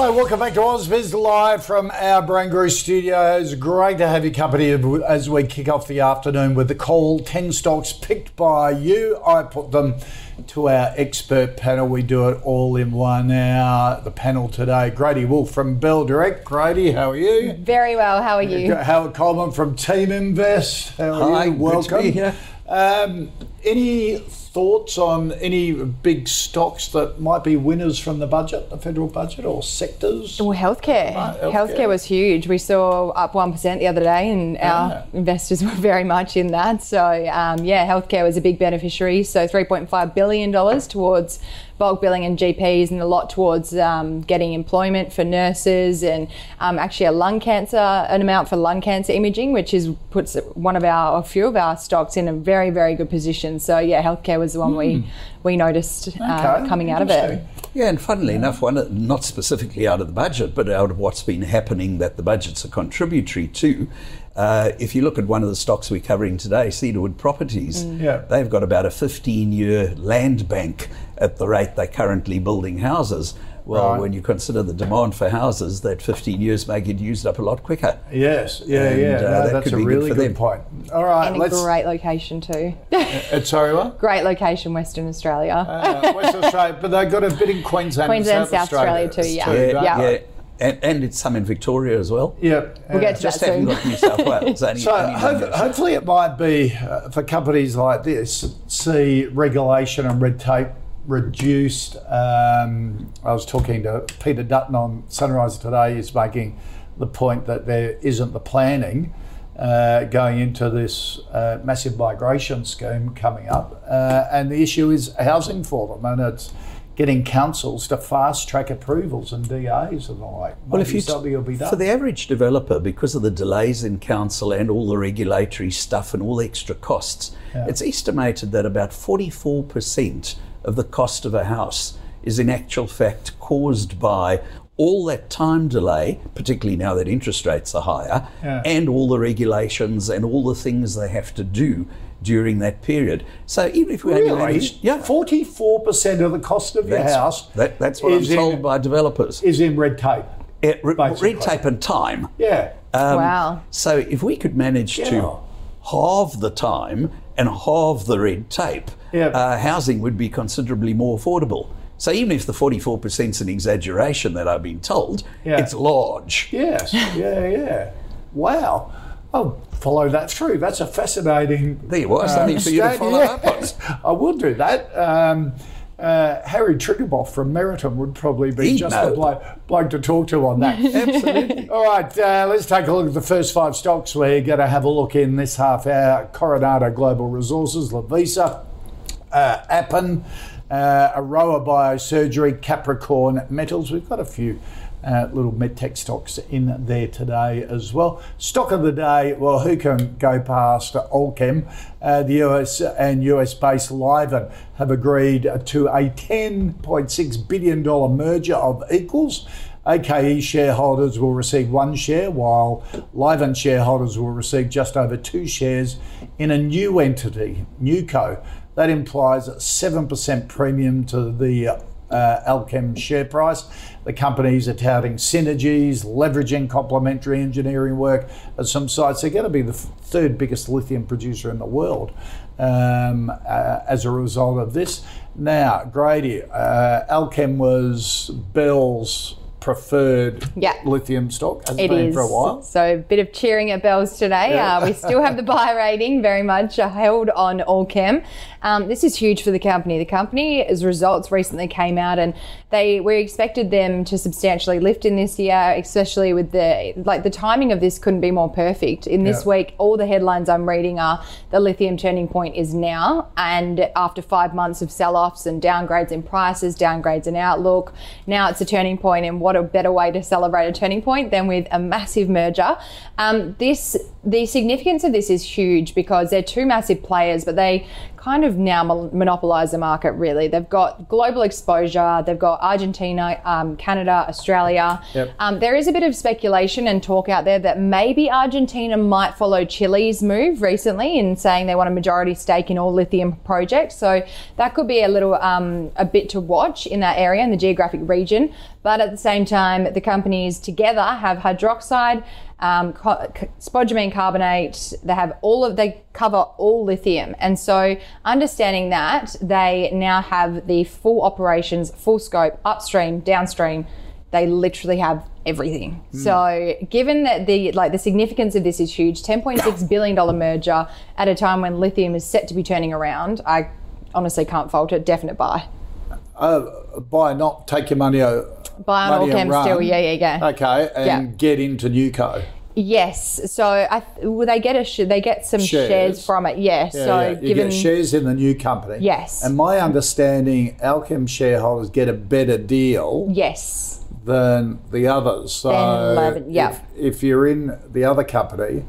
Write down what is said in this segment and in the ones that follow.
Hello, welcome back to Ausbiz live from our Barangaroo studios. Great to have your company as we kick off the afternoon with the call 10 stocks picked by you. I put them to our expert panel. We do it all in one hour. The panel today, Grady Wulff from Bell Direct. Grady, how are you? Very well. How are you? Howard Coleman from Team Invest. How are Hi, you? good to Welcome. be here. Um, any thoughts on any big stocks that might be winners from the budget, the federal budget, or sectors? Well, healthcare. Right, healthcare. healthcare. was huge. We saw up 1% the other day, and Yeah. our investors were very much in that. So, um, yeah, healthcare was a big beneficiary. So, $3.5 billion towards bulk billing and GPs, and a lot towards um, getting employment for nurses, and um, actually a lung cancer, an amount for lung cancer imaging, which is puts one of our, a few of our stocks in a very, very good position. So, yeah, healthcare was the one we, we noticed uh, Hmm. Coming out of it. Yeah, and funnily enough, one not specifically out of the budget, but out of what's been happening that the budgets are contributory to. Uh, if you look at one of the stocks we're covering today, Cedar Woods Properties, Yeah. they've got about a 15-year land bank at the rate they're currently building houses. Well, Right. when you consider the demand for houses, that 15 years may get used up a lot quicker. Yes, yeah, And, yeah. uh, No, that that's could a be good really for good, point. All right, And a let's. great location too. Uh, sorry, what? great location, Western Australia. Uh, West Australia, but they've got a bit in Queensland, Queensland, and South, South Australia too, yeah. Yeah, don't Yeah. they? yeah. And, and it's some in Victoria as well. Yeah. we'll get to Just that haven't soon. got New South Wales. Only, So only hope, numbers. hopefully it might be uh, for companies like this see regulation and red tape reduced. Um, I was talking to Peter Dutton on Sunrise today. He's making the point that there isn't the planning uh, going into this uh, massive migration scheme coming up, uh, and the issue is housing for them, and it's getting councils to fast track approvals and DAs and the like. Well, if you something will be done. for the average developer, because of the delays in council and all the regulatory stuff and all the extra costs, it's estimated that about 44% of the cost of a house is in actual fact caused by all that time delay, particularly now that interest rates are higher, Yeah. and all the regulations and all the things they have to do during that period. So even if we only Really? managed, yeah, Forty-four percent of the cost of your that's, house that, that's what I'm is in- told by developers. is in red tape. It- re- red tape and time. Yeah. Um, wow. So if we could manage Yeah. to halve the time and halve the red tape, Yeah. uh, housing would be considerably more affordable. So even if the 44% is an exaggeration that I've been told, Yeah. it's large. yes. Yeah. Yeah. Wow. I'll follow that through. That's a fascinating. There you are, something for you to follow up on. I will do that. Um, uh, Harry Triguboff from Meriton would probably be He'd just know. the bloke, bloke to talk to on that. Absolutely. All right, uh, let's take a look at the first five stocks. We're going to have a look in this half hour. Coronado Global Resources, Lovisa, uh, Appen, uh, Aroa Biosurgery, Capricorn Metals. We've got a few uh, little medtech stocks in there today as well. Stock of the day, well, who can go past Allkem? Uh, the US and US based Livent have agreed to a $10.6 billion merger of equals. AKE shareholders will receive one share, while Livent shareholders will receive just over two shares in a new entity, Newco. That implies a 7% premium to the uh, Allkem share price. The companies are touting synergies, leveraging complementary engineering work at some sites. They're going to be the third biggest lithium producer in the world um, uh, as a result of this. Now, Grady, uh, Allkem was Bell's preferred Yeah. lithium stock. Has It been is. for a while. So a bit of cheering at bells today. Yeah. Uh, we still have the buy rating very much uh, held on Allkem. Um, this is huge for the company. The company's results recently came out, and they we expected them to substantially lift in this year, especially with the like the timing of this couldn't be more perfect. In this Yeah. week, all the headlines I'm reading are the lithium turning point is now, and after five months of sell-offs and downgrades in prices, downgrades in outlook, now it's a turning point. And what a better way to celebrate a turning point than with a massive merger? Um, this the significance of this is huge because they're two massive players, but they kind of now monopolize the market really. They've got global exposure, they've got Argentina, um, Canada, Australia. Yep. Um, there is a bit of speculation and talk out there that maybe Argentina might follow Chile's move recently in saying they want a majority stake in all lithium projects. So that could be a little um, a bit to watch in that area in the geographic region. But at the same time, the companies together have hydroxide, um, co- spodumene carbonate. They have all of they cover all lithium, and so understanding that they now have the full operations, full scope, upstream, downstream. They literally have everything. So, given that the like the significance of this is huge, ten point six billion dollar merger at a time when lithium is set to be turning around, I honestly can't fault it. Definite buy. Uh, buy not take your money. uh, Buy on money and still. Yeah, yeah, yeah. Okay, and Yeah. get into Newco. Yes. So I will they get a sh- they get some shares, Shares. from it. Yes, Yeah, so yeah. you given get shares in the new company. Yes. And my understanding, Allkem shareholders get a better deal yes. than the others. So yeah. if, if you're in the other company,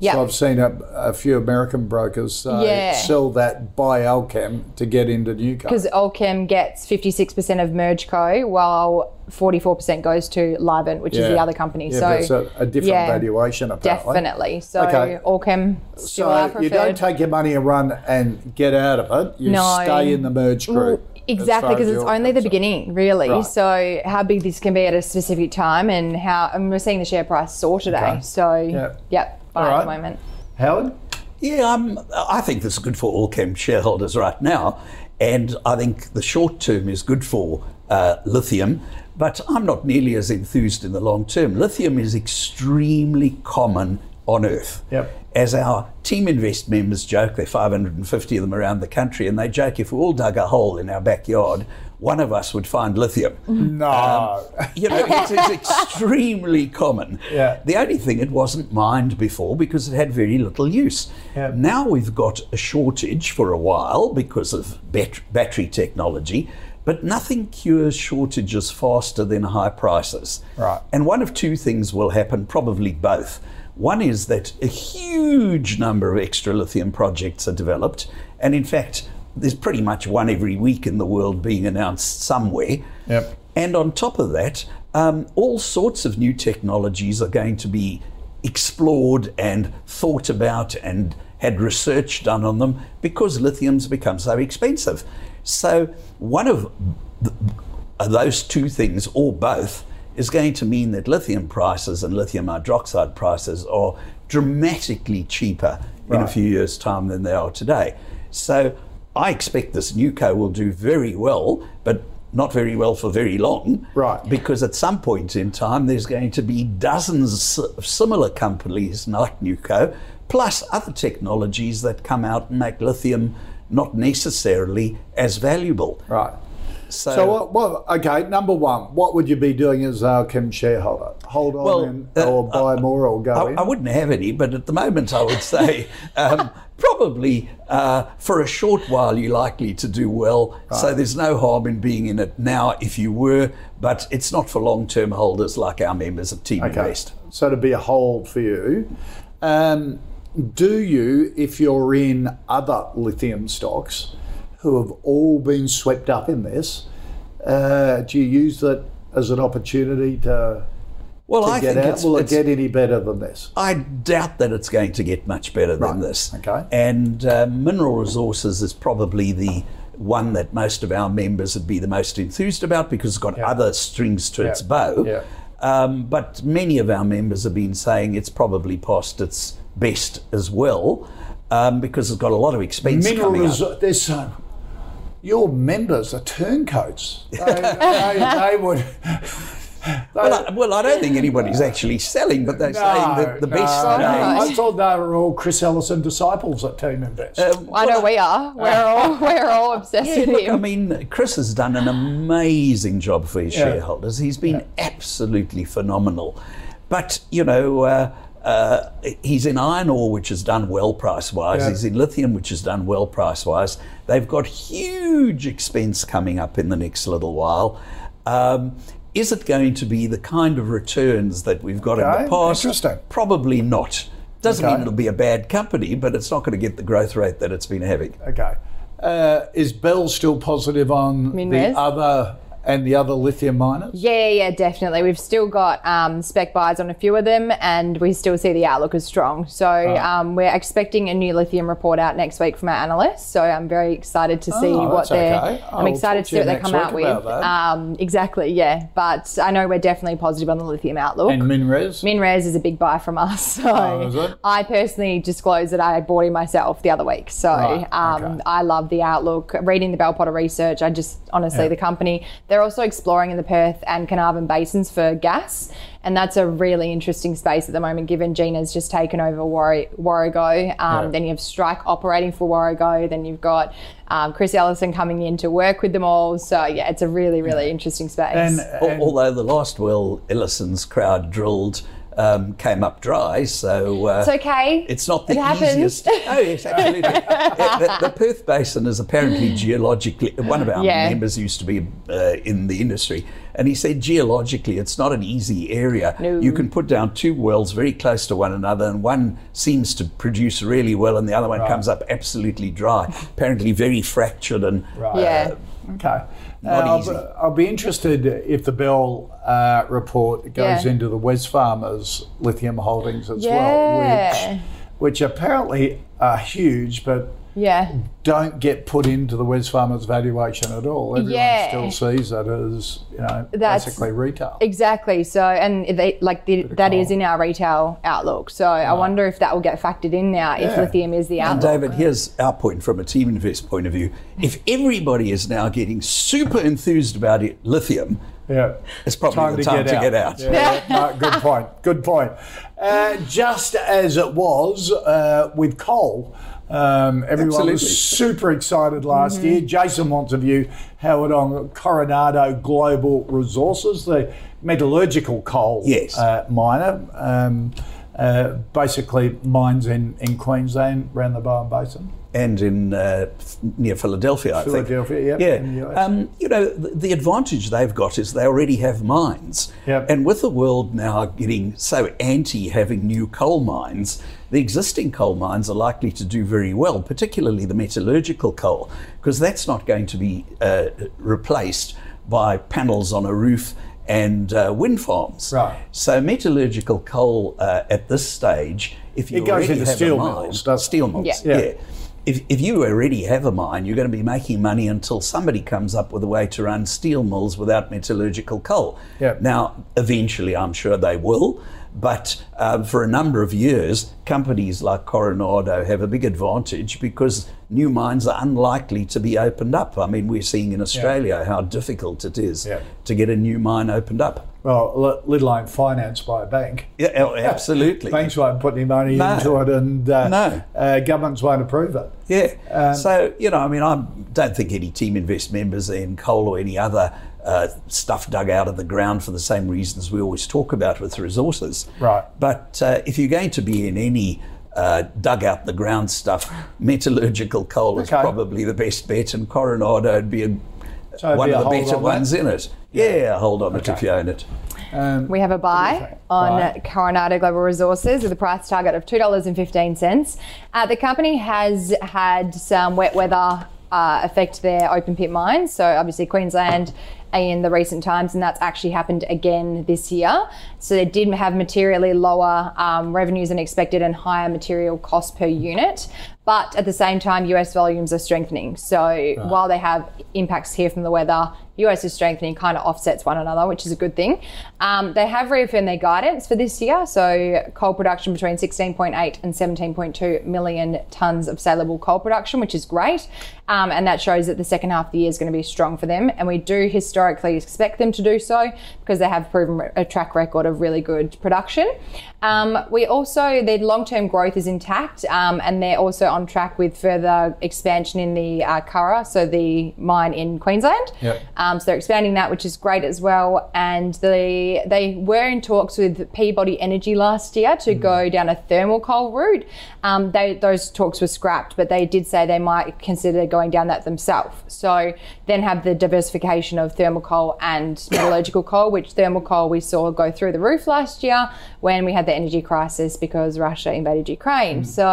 Yeah. so I've seen a, a few American brokers say Yeah. sell that buy Allkem to get into Newco. Because Allkem gets 56% of MergeCo, while 44% goes to Livent, which is the other company. Yeah, so it's a, a different yeah, valuation apparently. Definitely. So Okay. Allkem still So you don't take your money and run and get out of it. You No. stay in the merge group. as Exactly, because it's only the beginning, really. Right. So how big this can be at a specific time, and how and we're seeing the share price soar today. Okay. So Yeah. yep, buy All at the moment. Howard? Yeah, um, I think this is good for all Allkem shareholders right now, and I think the short term is good for uh, lithium. But I'm not nearly as enthused in the long term. Lithium is extremely common on Earth. Yep. As our Team Invest members joke, there are 550 of them around the country, and they joke if we all dug a hole in our backyard, one of us would find lithium. Mm-hmm. Um, no. You know, it is extremely common. Yeah. The only thing it wasn't mined before because it had very little use. Yeah. Now we've got a shortage for a while because of bat- battery technology, but nothing cures shortages faster than high prices. Right. And one of two things will happen, probably both. One is that a huge number of extra lithium projects are developed, and in fact, there's pretty much one every week in the world being announced somewhere. Yep. And on top of that, um, all sorts of new technologies are going to be explored and thought about and had research done on them because lithium's become so expensive. So, one of th- those two things, or both, is going to mean that lithium prices and lithium hydroxide prices are dramatically cheaper in a few years' time than they are today. So I expect this Newco will do very well, but not very well for very long. Right. Because at some point in time, there's going to be dozens of similar companies like Newco, plus other technologies that come out and make lithium not necessarily as valuable. Right. So, So, what, what, okay, number one, what would you be doing as a Kim shareholder? Hold on Well, in, uh, or buy more or go I, in? I wouldn't have any, but at the moment I would say um, probably uh, for a short while you're likely to do well. So there's no harm in being in it now if you were, but it's not for long term holders like our members of Team Okay. Invest. So to be a hold for you. Um, do you, if you're in other lithium stocks who have all been swept up in this, uh, do you use that as an opportunity to, Well, to I get think out? Will it get any better than this? I doubt that it's going to get much better than this. okay. And uh, mineral resources is probably the one that most of our members would be the most enthused about because it's got other strings to its bow. Yeah. Um, but many of our members have been saying it's probably past its best as well um, because it's got a lot of expense Mineral coming up. resources. There's so. Your members are turncoats. They, they, they would. well, I, well, I don't think anybody's actually selling, but they're saying that the best no, today. no. I thought they were all Chris Ellison disciples at Team Invest. I know we are. We're all we're all obsessed Yeah, with look, him. I mean, Chris has done an amazing job for his shareholders. He's been absolutely phenomenal. But, you know, uh, uh, he's in iron ore, which has done well price wise. Yeah. He's in lithium, which has done well price wise. They've got huge expense coming up in the next little while. Um, is it going to be the kind of returns that we've got in the past? interesting. Probably not. Doesn't Okay. mean it'll be a bad company, but it's not going to get the growth rate that it's been having. Okay. Uh, is Bell still positive on Minres? the other and the other lithium miners? Yeah, yeah, definitely. We've still got um, spec buys on a few of them, and we still see the outlook as strong. So um, we're expecting a new lithium report out next week from our analysts. So I'm very excited to see Oh, what they're. okay. I'm excited to see what they come out with. Um, exactly, yeah. But I know we're definitely positive on the lithium outlook. And Minres? Minres is a big buy from us. So Oh, is it? I personally disclosed that I bought in myself the other week. So Right, um, okay. I love the outlook. Reading the Bell Potter research, I just honestly, Yeah. the company, they're also exploring in the Perth and Carnarvon basins for gas. And that's a really interesting space at the moment, given Gina's just taken over Warri- Warrego. Um, Yeah. Then you have Strike operating for Warrego. Then you've got um, Chris Ellison coming in to work with them all. So, yeah, it's a really, really interesting space. And, and Although the last well Ellison's crowd drilled um, came up dry, so uh, it's okay. it's not the It happens. easiest. Oh yes, absolutely. Yeah, the, the Perth Basin is apparently geologically. One of our Yeah. members used to be uh, in the industry, and he said geologically it's not an easy area. No. You can put down two wells very close to one another, and one seems to produce really well, and the other one comes up absolutely dry. apparently, very fractured and Right. yeah. Okay. Not Uh, I'll, easy. be, I'll be interested if the Bell uh, report goes Yeah. into the Wesfarmers lithium holdings as Yeah. well, which, which apparently are huge, but Yeah. don't get put into the Wesfarmers valuation at all. Everyone Yeah. still sees it as you know That's- basically retail. Exactly. So, and they, like the, that is in our retail outlook. So, I wonder if that will get factored in now if lithium is the And. David, here's our point from a Team Invest point of view. If everybody is now getting super enthused about it, lithium, Yeah. it's probably the time to get out. Yeah, no, good point. Good point. Uh, just as it was uh, with coal, um, everyone Absolutely. was super excited last year. Jason wants a view how it on Coronado Global Resources, the metallurgical coal Yes. uh, miner. Um, uh, basically, mines in, in Queensland, around the Bowen Basin. And in uh, near Philadelphia, I Philadelphia, think. yep, yeah. in. Um, you know, the, the advantage they've got is they already have mines. Yep. And with the world now getting so anti having new coal mines, the existing coal mines are likely to do very well, particularly the metallurgical coal, because that's not going to be uh, replaced by panels on a roof and uh, wind farms. Right. So metallurgical coal uh, at this stage, if you It goes already into have a steel mine- mills, doesn't steel mills, Yeah. Yeah. yeah. If, if you already have a mine, you're going to be making money until somebody comes up with a way to run steel mills without metallurgical coal. Yeah. Now, eventually, I'm sure they will, but um, for a number of years, companies like Coronado have a big advantage because new mines are unlikely to be opened up. I mean, we're seeing in Australia how difficult it is Yeah. to get a new mine opened up. Well, let let alone financed by a bank. Yeah, oh, absolutely. Banks won't put any money No. into it, and uh, No. uh, governments won't approve it. Yeah. Um, so, you know, I mean, I don't think any Team Invest members in coal or any other uh, stuff dug out of the ground for the same reasons we always talk about with resources. Right. But uh, if you're going to be in any uh, dug out the ground stuff, metallurgical coal is probably the best bet, and Coronado would be a, So one be of a the better on ones that? in it. Yeah, hold on it if you own it. We have a buy on Right. Coronado Global Resources with a price target of $2.15. Uh, the company has had some wet weather uh, affect their open pit mines. So, obviously, Queensland in the recent times, and that's actually happened again this year. So, they did have materially lower um, revenues than expected and higher material cost per unit. But at the same time, US volumes are strengthening. So, while they have impacts here from the weather, US is strengthening, kind of offsets one another, which is a good thing. Um, they have reaffirmed their guidance for this year. So, coal production between 16.8 and 17.2 million tonnes of saleable coal production, which is great. Um, and that shows that the second half of the year is going to be strong for them. And we do historically expect them to do so because they have proven a track record of really good production. Um, we also, their long term growth is intact um, and they're also on track with further expansion in the uh, Curragh, so the mine in Queensland. Yep. Um, so they're expanding that, which is great as well. And they, they were in talks with Peabody Energy last year to go down a thermal coal route. Um, they, those talks were scrapped, but they did say they might consider going down that themselves. So then have the diversification of thermal coal and metallurgical coal, which thermal coal we saw go through the roof last year when we had the energy crisis because Russia invaded Ukraine. So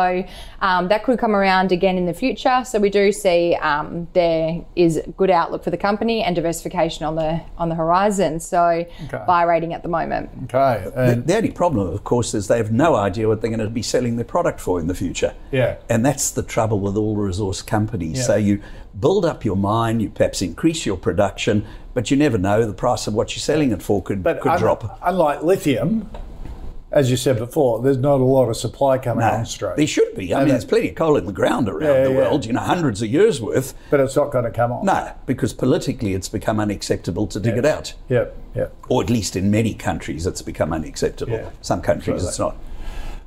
um, that could come around again in the future. So we do see um, there is good outlook for the company and diversification on the on the horizon. So buy rating at the moment. Okay. And The only problem, of course, is they have no idea what they're going to be selling their product for in the future. Yeah. And that's the trouble with all resource companies. Yeah. So you build up your mine, you perhaps increase your production, but you never know the price of what you're selling it for could, but could un- drop. unlike lithium, as you said before, there's not a lot of supply coming on stream. There should be. I mean, there's plenty of coal in the ground around Yeah, the yeah. world, you know, hundreds of years worth. but it's not going to come on. No, because politically it's become unacceptable to dig it out. Yep. Yep. Or at least in many countries it's become unacceptable. Yeah. Some countries it's not.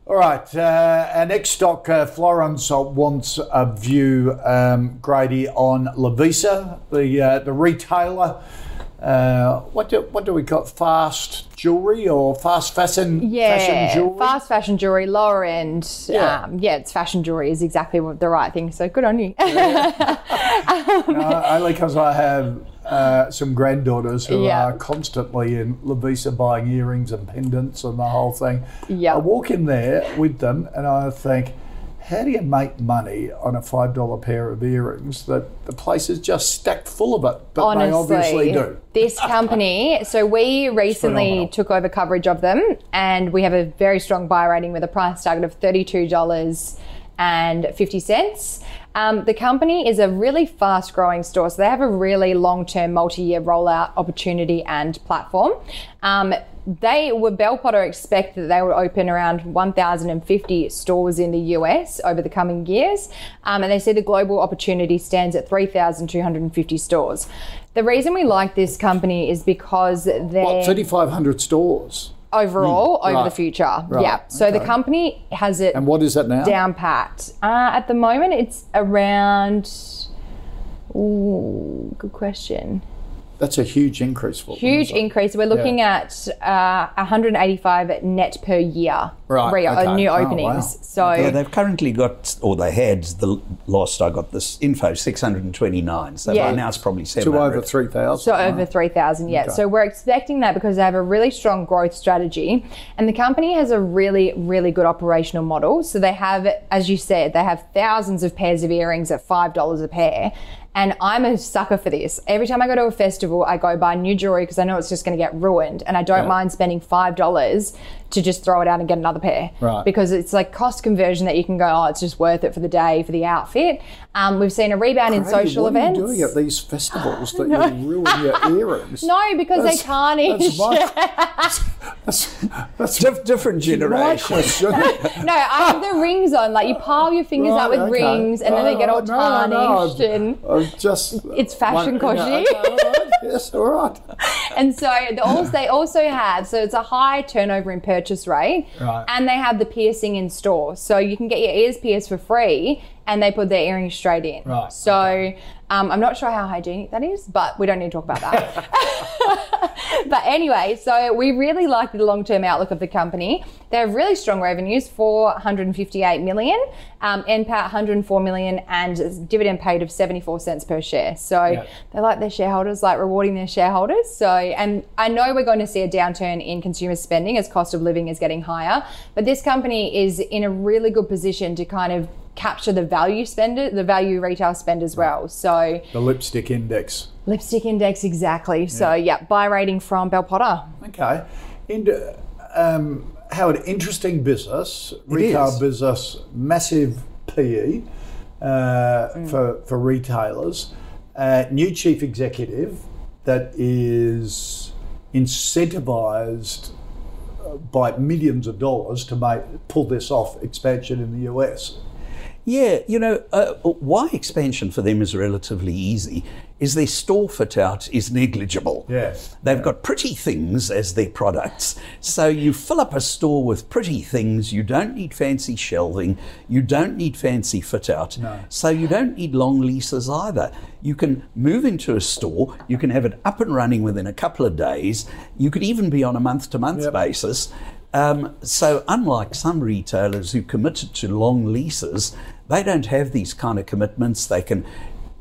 All right. Uh, our next stock, uh, Florence wants a view, um, Grady, on Lovisa, the uh, the retailer. Uh, what do what do we call it? fast jewelry or fast fashion Yeah, fashion jewelry? fast fashion jewelry, lower end. Yeah. Um, yeah, it's fashion jewelry is exactly what the right thing. So good on you. Uh, only because I have uh, some granddaughters who Yeah. are constantly in Lovisa buying earrings and pendants and the whole thing. Yeah. I walk in there with them and I think, how do you make money on a five dollar pair of earrings that the place is just stacked full of it? But Honestly, they obviously do. this company. So we recently took over coverage of them, and we have a very strong buy rating with a price target of thirty-two dollars and fifty cents. Um, the company is a really fast growing store, so they have a really long term, multi year rollout opportunity and platform. Um, they were Bell Potter expect that they would open around 1,050 stores in the US over the coming years, um, and they see the global opportunity stands at 3,250 stores. The reason we like this company is because they're What, 3,500 stores? Overall over right, the future. right, Yeah. So the company has it And what is that now? down pat. Uh, at the moment, it's around. Ooh, good question. That's a huge increase for them, Huge isn't increase. We're looking at uh, 185 net per year. Right, re- uh, okay. new Oh, openings. wow. So Yeah, they've currently got, or they had, the last I got this info, 629. So Yeah. by now it's probably To over 3,000. So over 3,000, yeah. So we're expecting that because they have a really strong growth strategy. And the company has a really, really good operational model. So they have, as you said, they have thousands of pairs of earrings at $5 a pair. And I'm a sucker for this. Every time I go to a festival, I go buy new jewelry because I know it's just going to get ruined. And I don't mind spending $5 to just throw it out and get another pair. Right. Because it's like cost conversion that you can go, oh, it's just worth it for the day, for the outfit. Um, we've seen a rebound in social what events. Are you doing at these festivals that you ruin your earrings? No, because That's- they tarnish. That's my, that's, that's Dif- different generation. No, I have the rings on. Like you pile your fingers Right, up with okay. rings, and then they get all No, no, no, tarnished. And I'm just. It's fashion, one- Koshi. yeah, okay, all right, yes, all right. And so the also, they also have so it's a high turnover in purchase rate, Right. and they have the piercing in store, so you can get your ears pierced for free, and they put their earrings straight in. Right, So um, I'm not sure how hygienic that is, but we don't need to talk about that. but anyway, so we really like the long-term outlook of the company. They have really strong revenues, 458 million, um, NPAT 104 million, and dividend paid of 74 cents per share. So they like their shareholders, like rewarding their shareholders. So, and I know we're going to see a downturn in consumer spending as cost of living is getting higher, but this company is in a really good position to kind of capture the value spender, the value retail spend as well. So The lipstick index. lipstick index exactly. So yeah, buy rating from Bell Potter. Okay. And, um, Howard, interesting business, retail is. business, massive PE uh, for, for retailers. Uh, new chief executive that is incentivized uh, by millions of dollars to make pull this off expansion in the US. Yeah, you know, uh, why expansion for them is relatively easy is their store fit out is negligible. Yes. They've got pretty things as their products. So you fill up a store with pretty things. You don't need fancy shelving. You don't need fancy fit out. No. So you don't need long leases either. You can move into a store. You can have it up and running within a couple of days. You could even be on a month to month basis. Um, so, unlike some retailers who committed to long leases, they don't have these kind of commitments. They can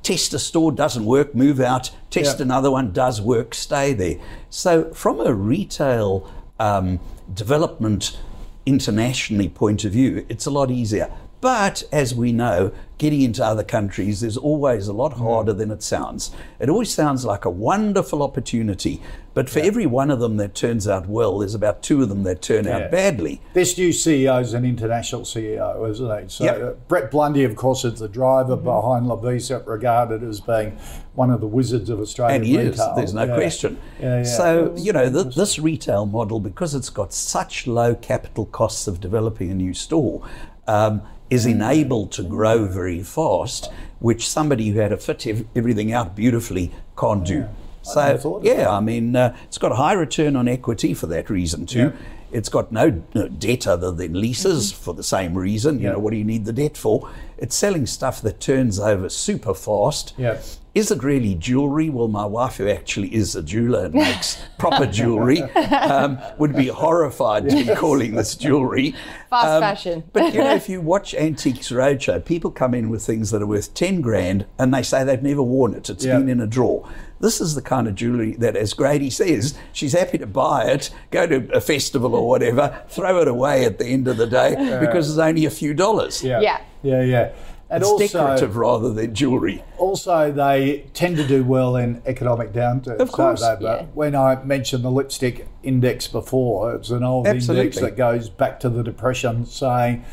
test a store, doesn't work, move out, test Yeah. another one, does work, stay there. So, from a retail um, development internationally point of view, it's a lot easier. But as we know, getting into other countries is always a lot harder than it sounds. It always sounds like a wonderful opportunity, but for every one of them that turns out well, there's about two of them that turn Yeah. out badly. This new CEO is an international CEO, isn't he? So Yep. uh, Brett Blundy, of course, is the driver behind Lovisa, regarded as being one of the wizards of Australian And he is, retail. there's no Yeah. question. Yeah, yeah. So, you know, th- this retail model, because it's got such low capital costs of developing a new store, um, is enabled to grow very fast, which somebody who had to fit ev- everything out beautifully can't do. never So, of yeah. I mean, uh, it's got a high return on equity for that reason too. Yeah. It's got no, debt other than leases for the same reason. You Mm-hmm. Yeah. know, what do you need the debt for? It's selling stuff that turns over super fast. Yeah. Is it really jewelry? Well, my wife, who actually is a jeweler and makes proper jewelry, um, would be horrified to be calling this jewelry. Fast Um, fashion. But you know, if you watch Antiques Roadshow, people come in with things that are worth 10 grand and they say they've never worn it. It's Yeah. been in a drawer. This is the kind of jewelry that, as Grady says, she's happy to buy it, go to a festival or whatever, throw it away at the end of the day because it's only a few dollars. Yeah. Yeah. Yeah, yeah. And It's also, decorative rather than jewelry. also, they tend to do well in economic downturns. Of course. they? But Yeah. When I mentioned the lipstick index before, it's an old index that goes back to the Depression, saying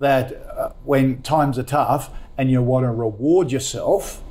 that uh, when times are tough and you want to reward yourself,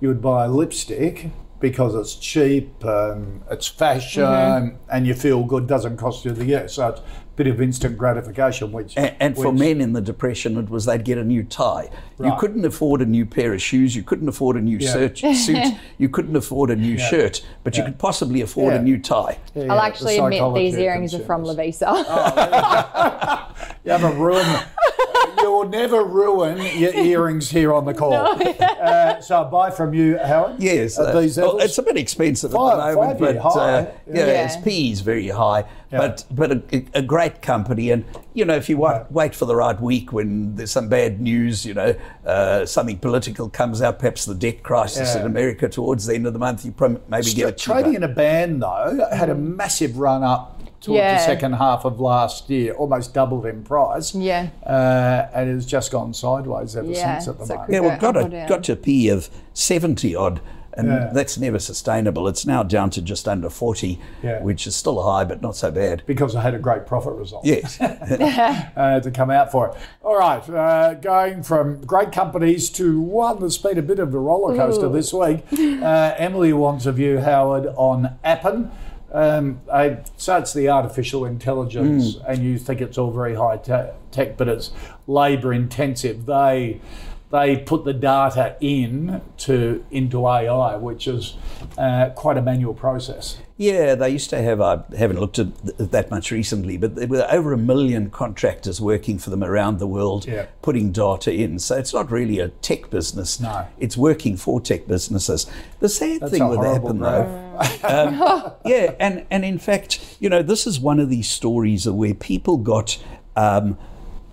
you would buy a lipstick because it's cheap and it's fashion Mm-hmm. and you feel good, doesn't cost you the year. So it's bit of instant gratification, which And, and for men in the Depression, it was they'd get a new tie. You couldn't afford a new pair of shoes. You couldn't afford a new Yeah. search, suit. You couldn't afford a new shirt, but you could possibly afford Yeah. a new tie. Yeah, I'll yeah, the actually admit these of earrings are from consumers. Lovisa. Oh, You haven't ruined. you will never ruin your earrings here on the call. Uh, so I buy from you, Howard. Yes, uh, these well, it's a bit expensive Five- at the moment, five-year but high. uh, yeah, Yeah. its P is very high. But but a, a great company, and you know, if you wa- wait for the right week when there's some bad news, you know, uh, something political comes out, perhaps the debt crisis Yeah. in America towards the end of the month, you prom- maybe get it cheaper. Trading in a band though had a massive run up towards Yeah. the second half of last year, almost doubled in price. Yeah. uh, and it's just gone sideways ever Yeah, since at the so moment. Yeah, we've got up a got to a P of seventy odd, and Yeah. that's never sustainable. It's now down to just under forty, Yeah. which is still high, but not so bad. Because I had a great profit result. Yes, uh, to come out for it. All right, uh, going from great companies to one that's been a bit of a roller coaster this week. Uh, Emily wants a view, Howard, on Appen. Um, I, so it's the artificial intelligence, and you think it's all very high te- tech, but it's labour intensive. They they put the data in to into AI, which is uh, quite a manual process. Yeah, they used to have, I haven't looked at th- that much recently, but there were over a million contractors working for them around the world Yeah. putting data in. So it's not really a tech business. No. It's working for tech businesses. The sad That's thing would with horrible Appen, though, yeah, and, and in fact, you know, this is one of these stories of where people got um,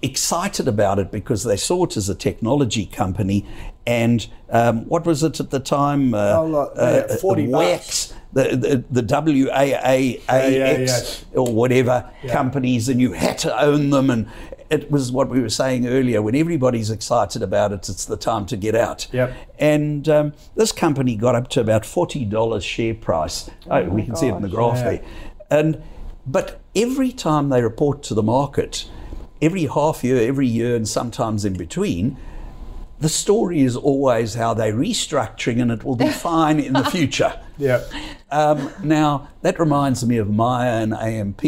excited about it because they saw it as a technology company. And um, what was it at the time? Uh, Oh, look, yeah, uh, 40 bucks. The, the, the WAAAX yeah, yes. or whatever companies, and you had to own them. And it was what we were saying earlier when everybody's excited about it, it's the time to get out. Yep. And um, this company got up to about $40 share price. Oh, we can see it in the graph Yeah. there. And, but every time they report to the market, every half year, every year, and sometimes in between, the story is always how they're restructuring and it will be fine in the future. Yeah. Um, now, that reminds me of Myer and AMP,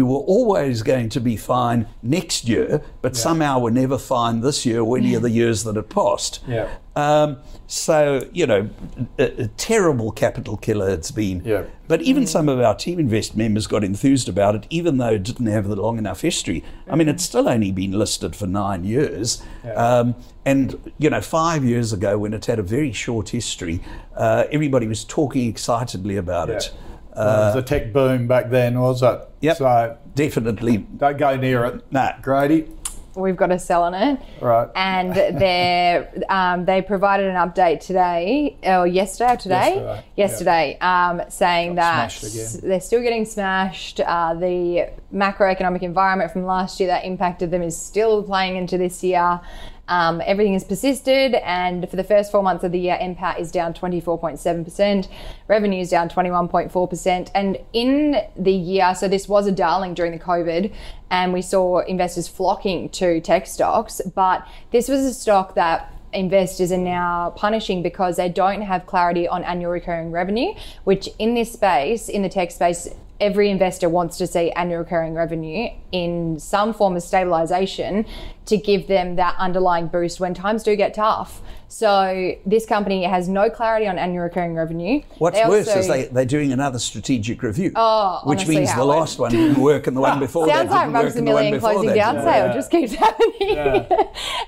who who were always going to be fine next year, but somehow were never fine this year or any of the years that had passed. Yeah. Um, so, you know, a, a terrible capital killer it's been. Yeah. But even some of our Team Invest members got enthused about it, even though it didn't have the long enough history. I mean, it's still only been listed for nine years. Um, and, you know, five years ago, when it had a very short history, uh, everybody was talking excitedly about it. Uh, it was a tech boom back then, was it? Yep. So Definitely. don't go near it. Nah. Grady. We've got a sell on it. Right. And they um, they provided an update today, or yesterday, or today, Yesterday, yesterday, um, saying that they're still getting smashed. Uh, the macroeconomic environment from last year that impacted them is still playing into this year. Um, everything has persisted, and for the first four months of the year, NPAT is down 24.7%, revenue is down 21.4%. And in the year, so this was a darling during the COVID, and we saw investors flocking to tech stocks, but this was a stock that investors are now punishing because they don't have clarity on annual recurring revenue, which in this space, in the tech space, every investor wants to see annual recurring revenue in some form of stabilization to give them that underlying boost when times do get tough. So this company has no clarity on annual recurring revenue. What's They worse also- is they, they're doing another strategic review, Oh, which honestly, means the last one didn't work and the one before that like didn't work Rugs a and the one Million before closing that down didn't. sale just keeps happening.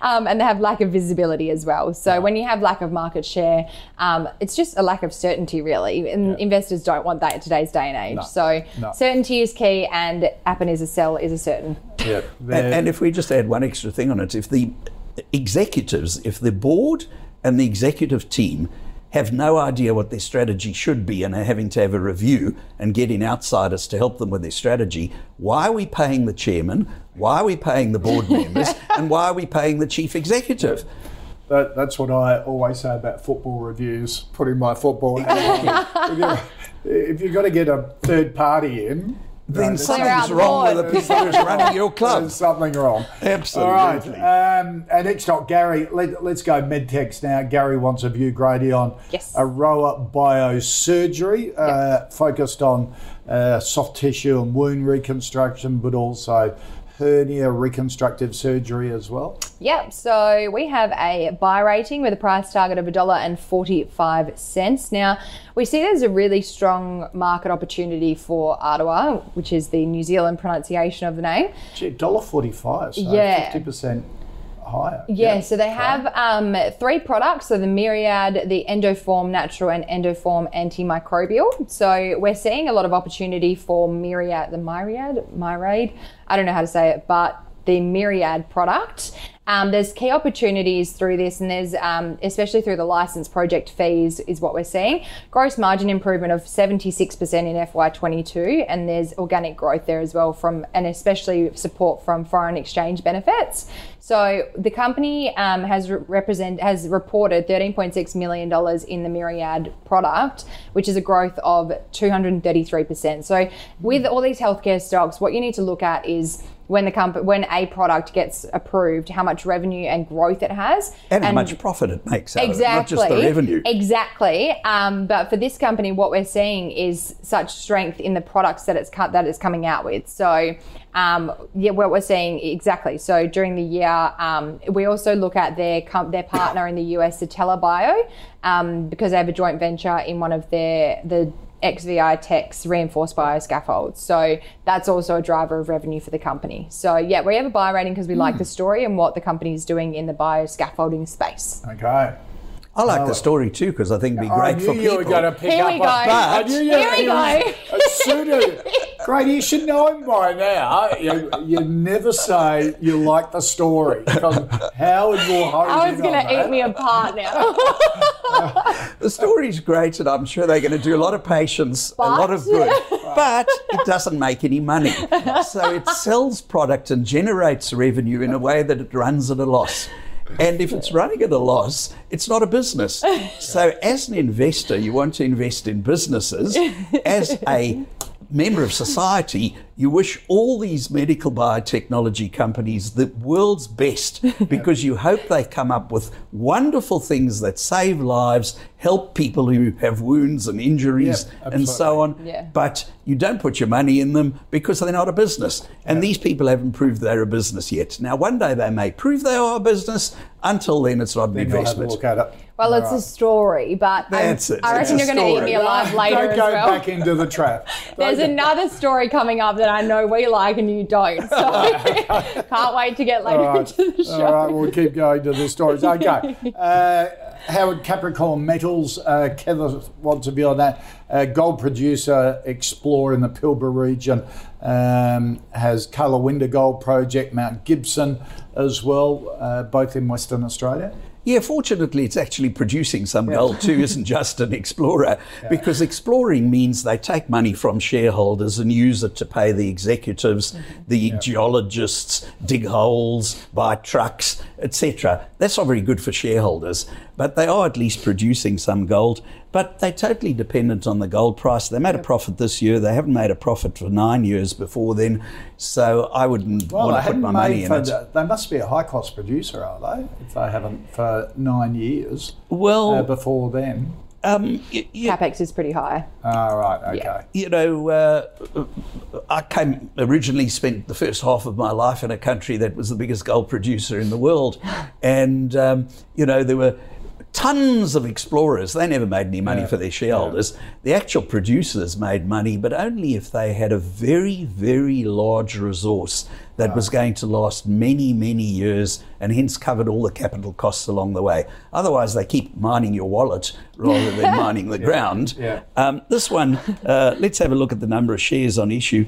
um, and they have lack of visibility as well. So when you have lack of market share, um, it's just a lack of certainty, really. And investors don't want that in today's day and age. So No. certainty is key, and Appen is a sell is a certain. Yeah. And, and if we just add one extra thing on it, if the executives, if the board and the executive team have no idea what their strategy should be and are having to have a review and getting outsiders to help them with their strategy, why are we paying the chairman? Why are we paying the board members? and why are we paying the chief executive? That, that's what I always say about football reviews, putting my football hat on. if, you, if you've got to get a third party in, Then there's something's the wrong with the board. people who's running your club. There's something wrong. Absolutely. All right. Um, and next up, Gary, let, let's go medtechs now. Gary wants a view, Grady, on Yes. Aroa Biosurgery, uh, focused on uh, soft tissue and wound reconstruction, but also hernia reconstructive surgery as well. Yep. So we have a buy rating with a price target of $1.45. Now, we see there's a really strong market opportunity for Ottawa, which is the New Zealand pronunciation of the name. Gee, $1.45, so Yeah. 50% higher. Yeah, so they have um, three products. So the Myriad, the Endoform Natural, and Endoform Antimicrobial. So we're seeing a lot of opportunity for Myriad, the Myriad, Myriad. I don't know how to say it, but the Myriad product. Um, there's key opportunities through this, and there's um, especially through the license project fees, is what we're seeing. Gross margin improvement of 76% in FY22, and there's organic growth there as well from, and especially support from foreign exchange benefits. So the company um, has re- represent has reported 13.6 million dollars in the Myriad product, which is a growth of 233 percent. So with all these healthcare stocks, what you need to look at is when the company when a product gets approved, how much revenue and growth it has, And, how much profit it makes out exactly of it, not just the revenue. Exactly. Um, but for this company, what we're seeing is such strength in the products that it's cut that it's coming out with. So. Um, yeah, what we're seeing exactly. So during the year, um, we also look at their their partner in the US, Satella Bio, um, because they have a joint venture in one of their the OviTex reinforced bio scaffolds. So that's also a driver of revenue for the company. So yeah, we have a buy rating because we like hmm. the story and what the company is doing in the bio scaffolding space. Okay. I like the story too because I think it'd be oh, great for you people. were going to pick Here up we on go. I knew you Here we you- go. As soon as, you should know him by now. You, you never say you like the story because Howard will hone I was going to eat me apart now. The story's great, and I'm sure they're going to do a lot of patients, a lot of good, but it doesn't make any money. So it sells product and generates revenue in a way that it runs at a loss. And if it's running at a loss, it's not a business. So, as an investor, you want to invest in businesses. As a member of society, you wish all these medical biotechnology companies the world's best because you hope they come up with wonderful things that save lives, help people who have wounds and injuries Yep, and so on. Yeah. But you don't put your money in them because they're not a business. And these people haven't proved they're a business yet. Now, one day they may prove they are a business. Until then, it's not an Then you'll have a investment. Look at it. Well, All it's right. a story, but I, That's it. I reckon you're going to eat me alive later Don't as go well. back into the trap. There's go- another story coming up that I know we like and you don't. So can't wait to get later All right. into the show. All right, we'll keep going to the stories. Okay. Uh, Howard Capricorn Metals, uh, wants to be on that. Uh, gold producer, explorer in the Pilbara region, um, has Karlawinda Gold Project, Mount Gibson as well, uh, both in Western Australia. Yeah, fortunately, it's actually producing some gold too, isn't just an explorer. Because exploring means they take money from shareholders and use it to pay the executives, mm-hmm. the geologists, dig holes, buy trucks, etc. That's not very good for shareholders, but they are at least producing some gold. But they're totally dependent on the gold price. They made a profit this year. They haven't made a profit for nine years before then. So I wouldn't Well, want to put my money in it. the, they must be a high cost producer, are they? If they haven't for nine years Well, uh, before then. um, y- y- Capex is pretty high. All right, okay. you know, uh, I came originally spent the first half of my life in a country that was the biggest gold producer in the world, and um, you know there were tons of explorers. They never made any money for their shareholders. The actual producers made money, but only if they had a very, very large resource that was going to last many, many years and hence covered all the capital costs along the way. Otherwise, they keep mining your wallet rather than mining the ground. yeah. Um, this one, uh, let's have a look at the number of shares on issue.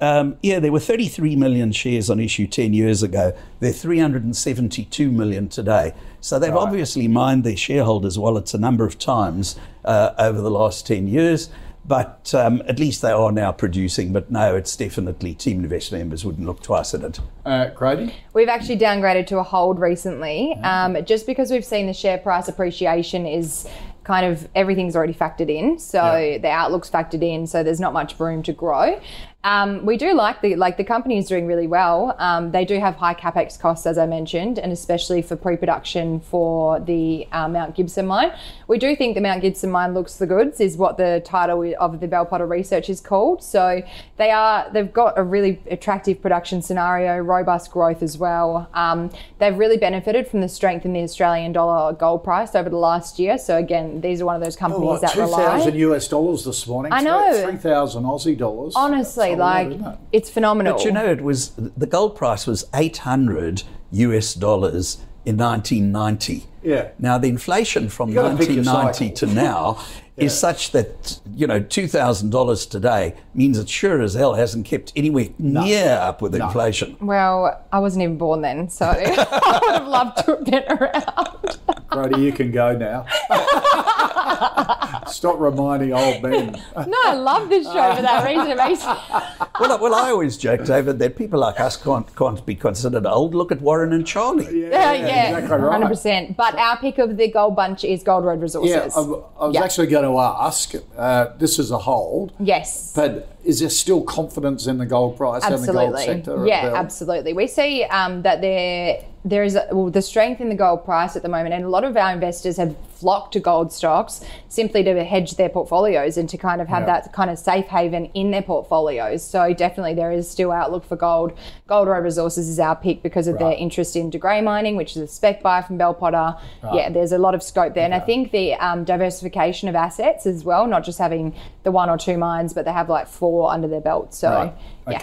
Um, yeah, there were 33 million shares on issue 10 years ago. They're 372 million today. So they've obviously mined their shareholders' wallets a number of times uh, over the last 10 years. But um, at least they are now producing. But no, it's definitely Team Invest members wouldn't look twice at it. Uh, Grady? We've actually downgraded to a hold recently, um, just because we've seen the share price appreciation is kind of everything's already factored in. So Yeah. the outlook's factored in. So there's not much room to grow. Um, we do like the like the company is doing really well. Um, they do have high capex costs, as I mentioned, and especially for pre-production for the uh, Mount Gibson mine. We do think the Mount Gibson mine looks the goods, is what the title of the Bell Potter research is called. So they are they've got a really attractive production scenario, robust growth as well. Um, they've really benefited from the strength in the Australian dollar gold price over the last year. So again, these are one of those companies What, that 2,000 rely. US dollars this morning? I know. 3,000 Aussie dollars. Honestly, That's a lot, like it? it's phenomenal. But you know, it was the gold price was 800 US dollars in 1990. Yeah. Now the inflation from gotta pick your 1990 to cycle. now is such that you know two thousand dollars today means it sure as hell hasn't kept anywhere near up with inflation. Well, I wasn't even born then, so I would have loved to have been around. Grady, you can go now. Stop reminding old men. No, I love this show for that reason. It makes Well, I- well, I always joke, David, that people like us can't can't be considered old. Look at Warren and Charlie. yeah, yeah, exactly right. hundred percent. But our pick of the gold bunch is Gold Road Resources. Yeah, I, I was Yeah. actually going to ask. Uh, this is a hold, yes. but is there still confidence in the gold price and the gold absolutely. sector? Yeah, Bill? absolutely. We see um, that there there is a, well, the strength in the gold price at the moment, and a lot of our investors have flocked to gold stocks simply to hedge their portfolios and to kind of have Yeah. that kind of safe haven in their portfolios. So definitely there is still outlook for gold. Gold Road Resources is our pick because of their interest in De Grey mining, which is a spec buy from Bell Potter. Yeah, there's a lot of scope there, and I think the um, diversification of assets as well, not just having the one or two mines, but they have like four under their belt. So Right. yeah.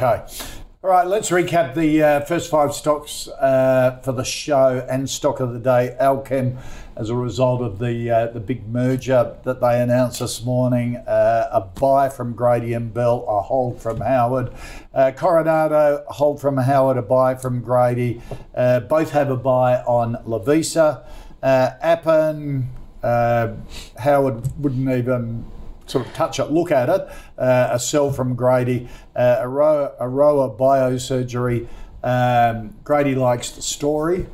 All right, let's recap the uh, first five stocks uh, for the show and stock of the day. Allkem, as a result of the uh, the big merger that they announced this morning, uh, a buy from Grady and Bell, a hold from Howard. Uh, Coronado, hold from Howard, a buy from Grady. Uh, both have a buy on Lovisa. Appen, Howard wouldn't even sort of touch it, look at it. Uh, a sell from Grady, uh, Aroa, Aroa Biosurgery. Um, Grady likes the story.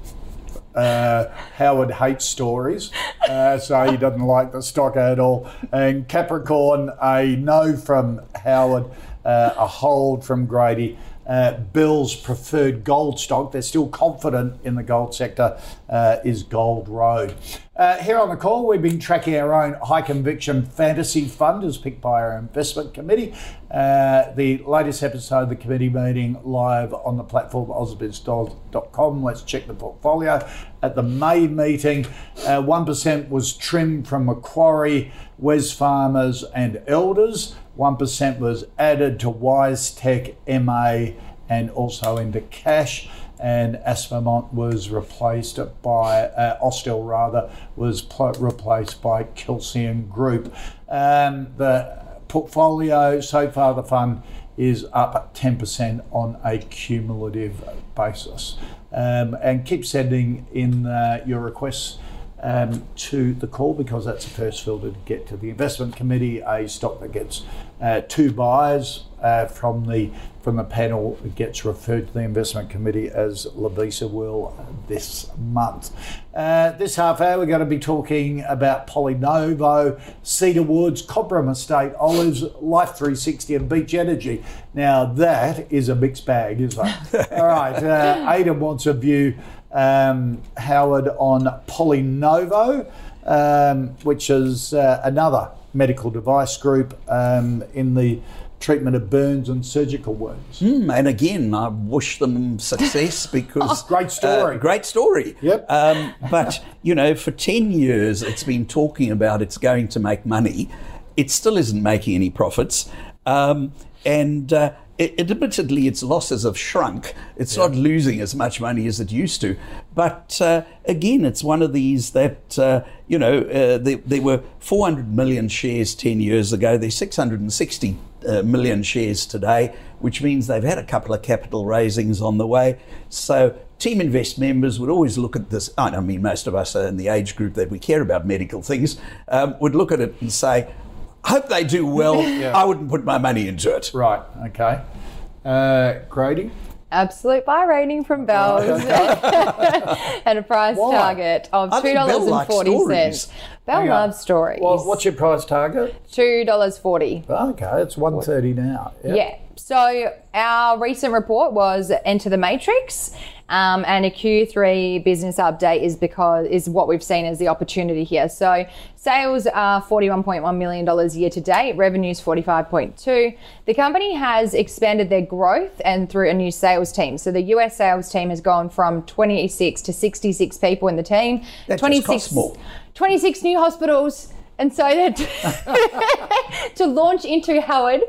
Uh, Howard hates stories, uh, so he doesn't like the stock at all. And Capricorn, a no from Howard, uh, a hold from Grady. Uh, Bill's preferred gold stock, they're still confident in the gold sector, uh, is Gold Road. Uh, here on the call, we've been tracking our own high conviction fantasy fund as picked by our investment committee. Uh, the latest episode of the committee meeting live on the platform ausbiz.com. Let's check the portfolio. At the May meeting, uh, 1% was trimmed from Macquarie, Wesfarmers, and Elders. 1% was added to WiseTech, MA, and also into cash. And Aspermont was replaced by, uh, rather, was pl- replaced by Kelsian Group. Um, the portfolio so far, the fund is up 10% on a cumulative basis. Um, and keep sending in uh, your requests um, to the call because that's the first filter to get to the investment committee. A stock that gets uh, two buyers uh, from the from the panel gets referred to the investment committee as Lovisa will this month. Uh, this half hour we're going to be talking about PolyNovo, Cedar Woods, Cobram Estate, Olives, Life 360, and Beach Energy. Now that is a mixed bag, isn't it? All right, uh, Aidan wants a view um, Howard on PolyNovo, um, which is uh, another medical device group um, in the treatment of burns and surgical wounds. Mm, and again, I wish them success because great story. Uh, great story. Yep. Um, but you know, for ten years, it's been talking about it's going to make money. It still isn't making any profits, um, and. Uh, it, admittedly, its losses have shrunk. It's yeah. not losing as much money as it used to. But uh, again, it's one of these that, uh, you know, uh, there, there, were 400 million shares 10 years ago. There's 660 uh, million shares today, which means they've had a couple of capital raisings on the way. So Team Invest members would always look at this. I mean, most of us are in the age group that we care about medical things, um, would look at it and say, hope they do well. yeah. I wouldn't put my money into it. Right. Okay. Uh, Grady. Absolute buy rating from Bells and a price Why? target of two dollars and forty cents. Bell loves stories. Well, what's your price target? Two dollars forty. Okay, it's one thirty now. Yep. Yeah. So our recent report was Enter the Matrix, um, and a Q3 business update is because is what we've seen as the opportunity here. So sales are $41.1 million year to date, revenues 45.2. The company has expanded their growth and through a new sales team. So the US sales team has gone from 26 to 66 people in the team. That 26, 26 new hospitals and so that to launch into Howard.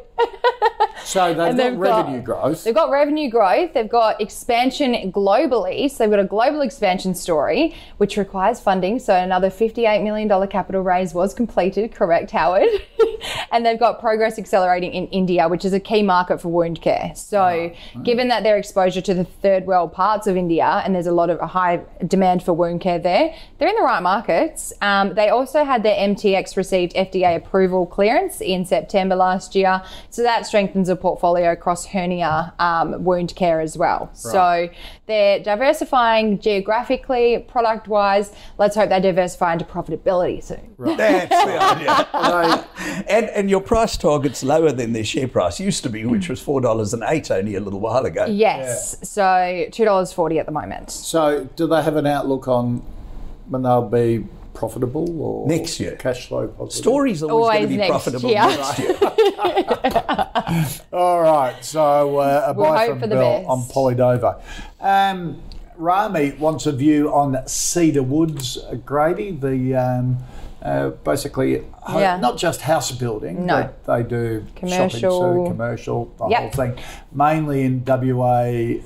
so they've, got revenue got, growth. They've got revenue growth. They've got expansion globally. So they've got a global expansion story, which requires funding. So another $58 million capital raise was completed, correct, Howard? and they've got progress accelerating in India, which is a key market for wound care. So oh, given that their exposure to the third world parts of India, and there's a lot of high demand for wound care there, they're in the right markets. Um, they also had their MT MTX received FDA approval clearance in September last year. So that strengthens a portfolio across hernia um, wound care as well. Right. So they're diversifying geographically, product wise. Let's hope they diversify into profitability soon. Right. That's the idea. right. and, and your price target's lower than their share price used to be, which was $4.08 only a little while ago. Yes. Yeah. So $2.40 at the moment. So do they have an outlook on when they'll be profitable or next year cash flow positive? Stories always, always going to be next profitable year. next year. All right, so uh, a we'll buy from Bill on PolyNovo. Um, Rami wants a view on Cedar Woods, uh, Grady, the. Um, uh, basically, yeah. not just house building, no. but they do commercial, shopping, commercial, the yep. whole thing. Mainly in WA,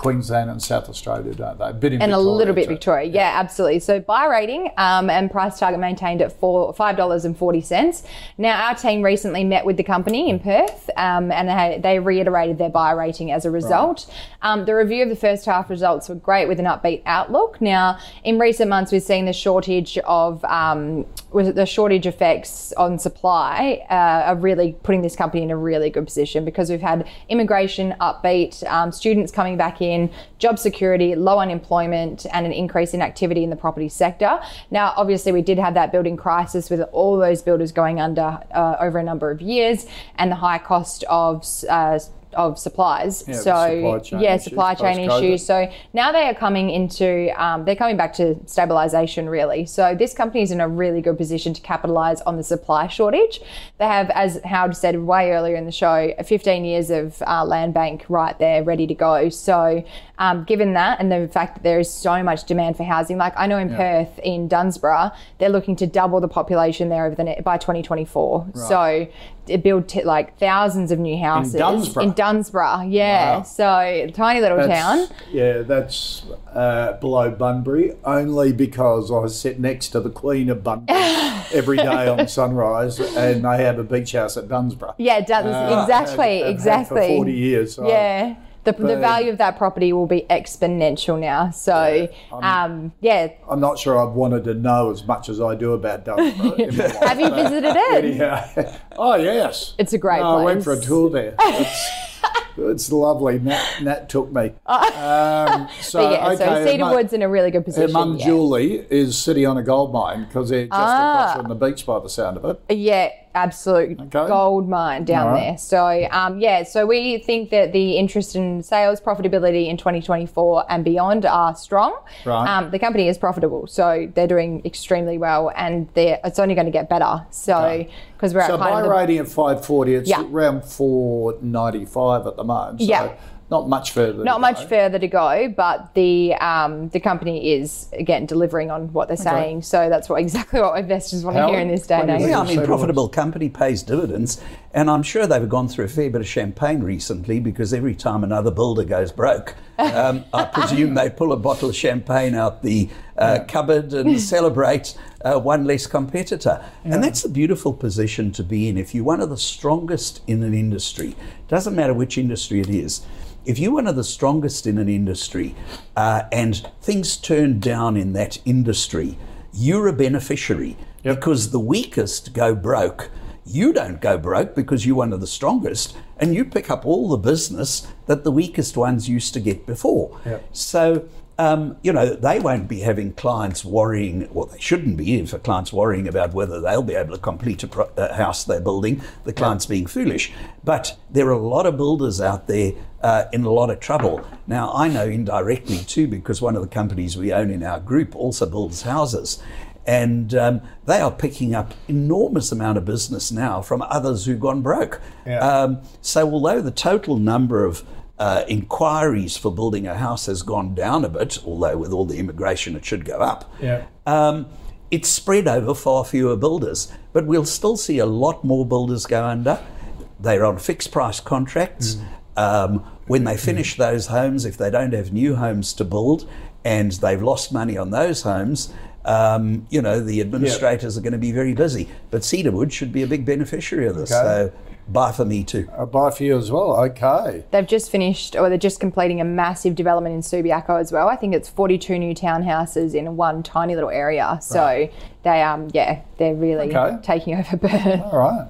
Queensland and South Australia, don't they? A bit in and Victoria, a little bit too. Victoria, yeah, absolutely. So buy rating um, and price target maintained at four five dollars and forty cents. Now our team recently met with the company in Perth, um, and they, they, reiterated their buy rating as a result. Right. Um, the review of the first half results were great with an upbeat outlook. Now in recent months we've seen the shortage of um, with the shortage effects on supply uh, are really putting this company in a really good position because we've had immigration upbeat, um, students coming back in, job security, low unemployment, and an increase in activity in the property sector. Now, obviously, we did have that building crisis with all those builders going under uh, over a number of years and the high cost of uh, of supplies. Yeah, so supply chain yeah, issues, supply chain issues. So now they are coming into um, they're coming back to stabilization really. So this company is in a really good position to capitalize on the supply shortage. They have, as Howard said way earlier in the show, 15 years of uh, land bank right there ready to go. So um, given that and the fact that there is so much demand for housing, like I know in Perth in Dunsborough, they're looking to double the population there over the ne- by 2024. So to build t- like thousands of new houses in Dunsborough? In Dunsborough, yeah. Wow. So tiny little town. Yeah, that's uh, below Bunbury, only because I sit next to the Queen of Bunbury every day on sunrise, and they have a beach house at Dunsborough. Yeah, Duns- Uh, exactly, have- have exactly. For 40 years. So Yeah. The, the value of that property will be exponential now. So, um, yeah. I'm not sure I've wanted to know as much as I do about Dunsborough. in my life. Have you visited it? Yeah. Oh, yes. It's a great No, I went for a tour there. It's, it's lovely. Nat, Nat took me. Um, so, yeah, okay, Cedar Mum- Wood's in a really good Her position. mum yeah. Julie is sitting on a gold mine because they're just Ah. across from the beach by the sound of it. Yeah, absolute Okay. gold mine down right. there. So, um, yeah, so we think that the interest in sales profitability in 2024 and beyond are strong. Right. Um, the company is profitable, so they're doing extremely well, and they're, it's only going to get better. So, because we're So at buy rating at 540, it's Yeah. around 495 at the moment. So Yeah. Not much further. not to much go. further to go, but the um, the company is again delivering on what they're saying. So that's what exactly what investors want to hear in this day and age. Yeah, I mean, Cedar profitable company pays dividends, and I'm sure they've gone through a fair bit of champagne recently because every time another builder goes broke, um, I presume they pull a bottle of champagne out the uh, cupboard and celebrate uh, one less competitor. And that's a beautiful position to be in. If you're one of the strongest in an industry, doesn't matter which industry it is. If you're one of the strongest in an industry uh, and things turn down in that industry, you're a beneficiary because the weakest go broke. You don't go broke because you're one of the strongest and you pick up all the business that the weakest ones used to get before. So, um, you know, they won't be having clients worrying, well, they shouldn't be if a client's worrying about whether they'll be able to complete a, pro- a house they're building, the client's being foolish. But there are a lot of builders out there uh, in a lot of trouble. Now, I know indirectly too, because one of the companies we own in our group also builds houses. And um, they are picking up enormous amount of business now from others who've gone broke. Yeah. Um, so although the total number of uh, inquiries for building a house has gone down a bit, although with all the immigration it should go up, Yeah. um, it's spread over far fewer builders. But we'll still see a lot more builders go under. They're on fixed price contracts. Um, when they finish those homes, if they don't have new homes to build and they've lost money on those homes, um, you know, the administrators are going to be very busy. But Cedarwood should be a big beneficiary of this. Okay. So buy for me too. A buy for you as well. Okay. They've just finished, or they're just completing a massive development in Subiaco as well. I think it's 42 new townhouses in one tiny little area. So they, um, yeah, they're really Okay. taking over Perth. All right.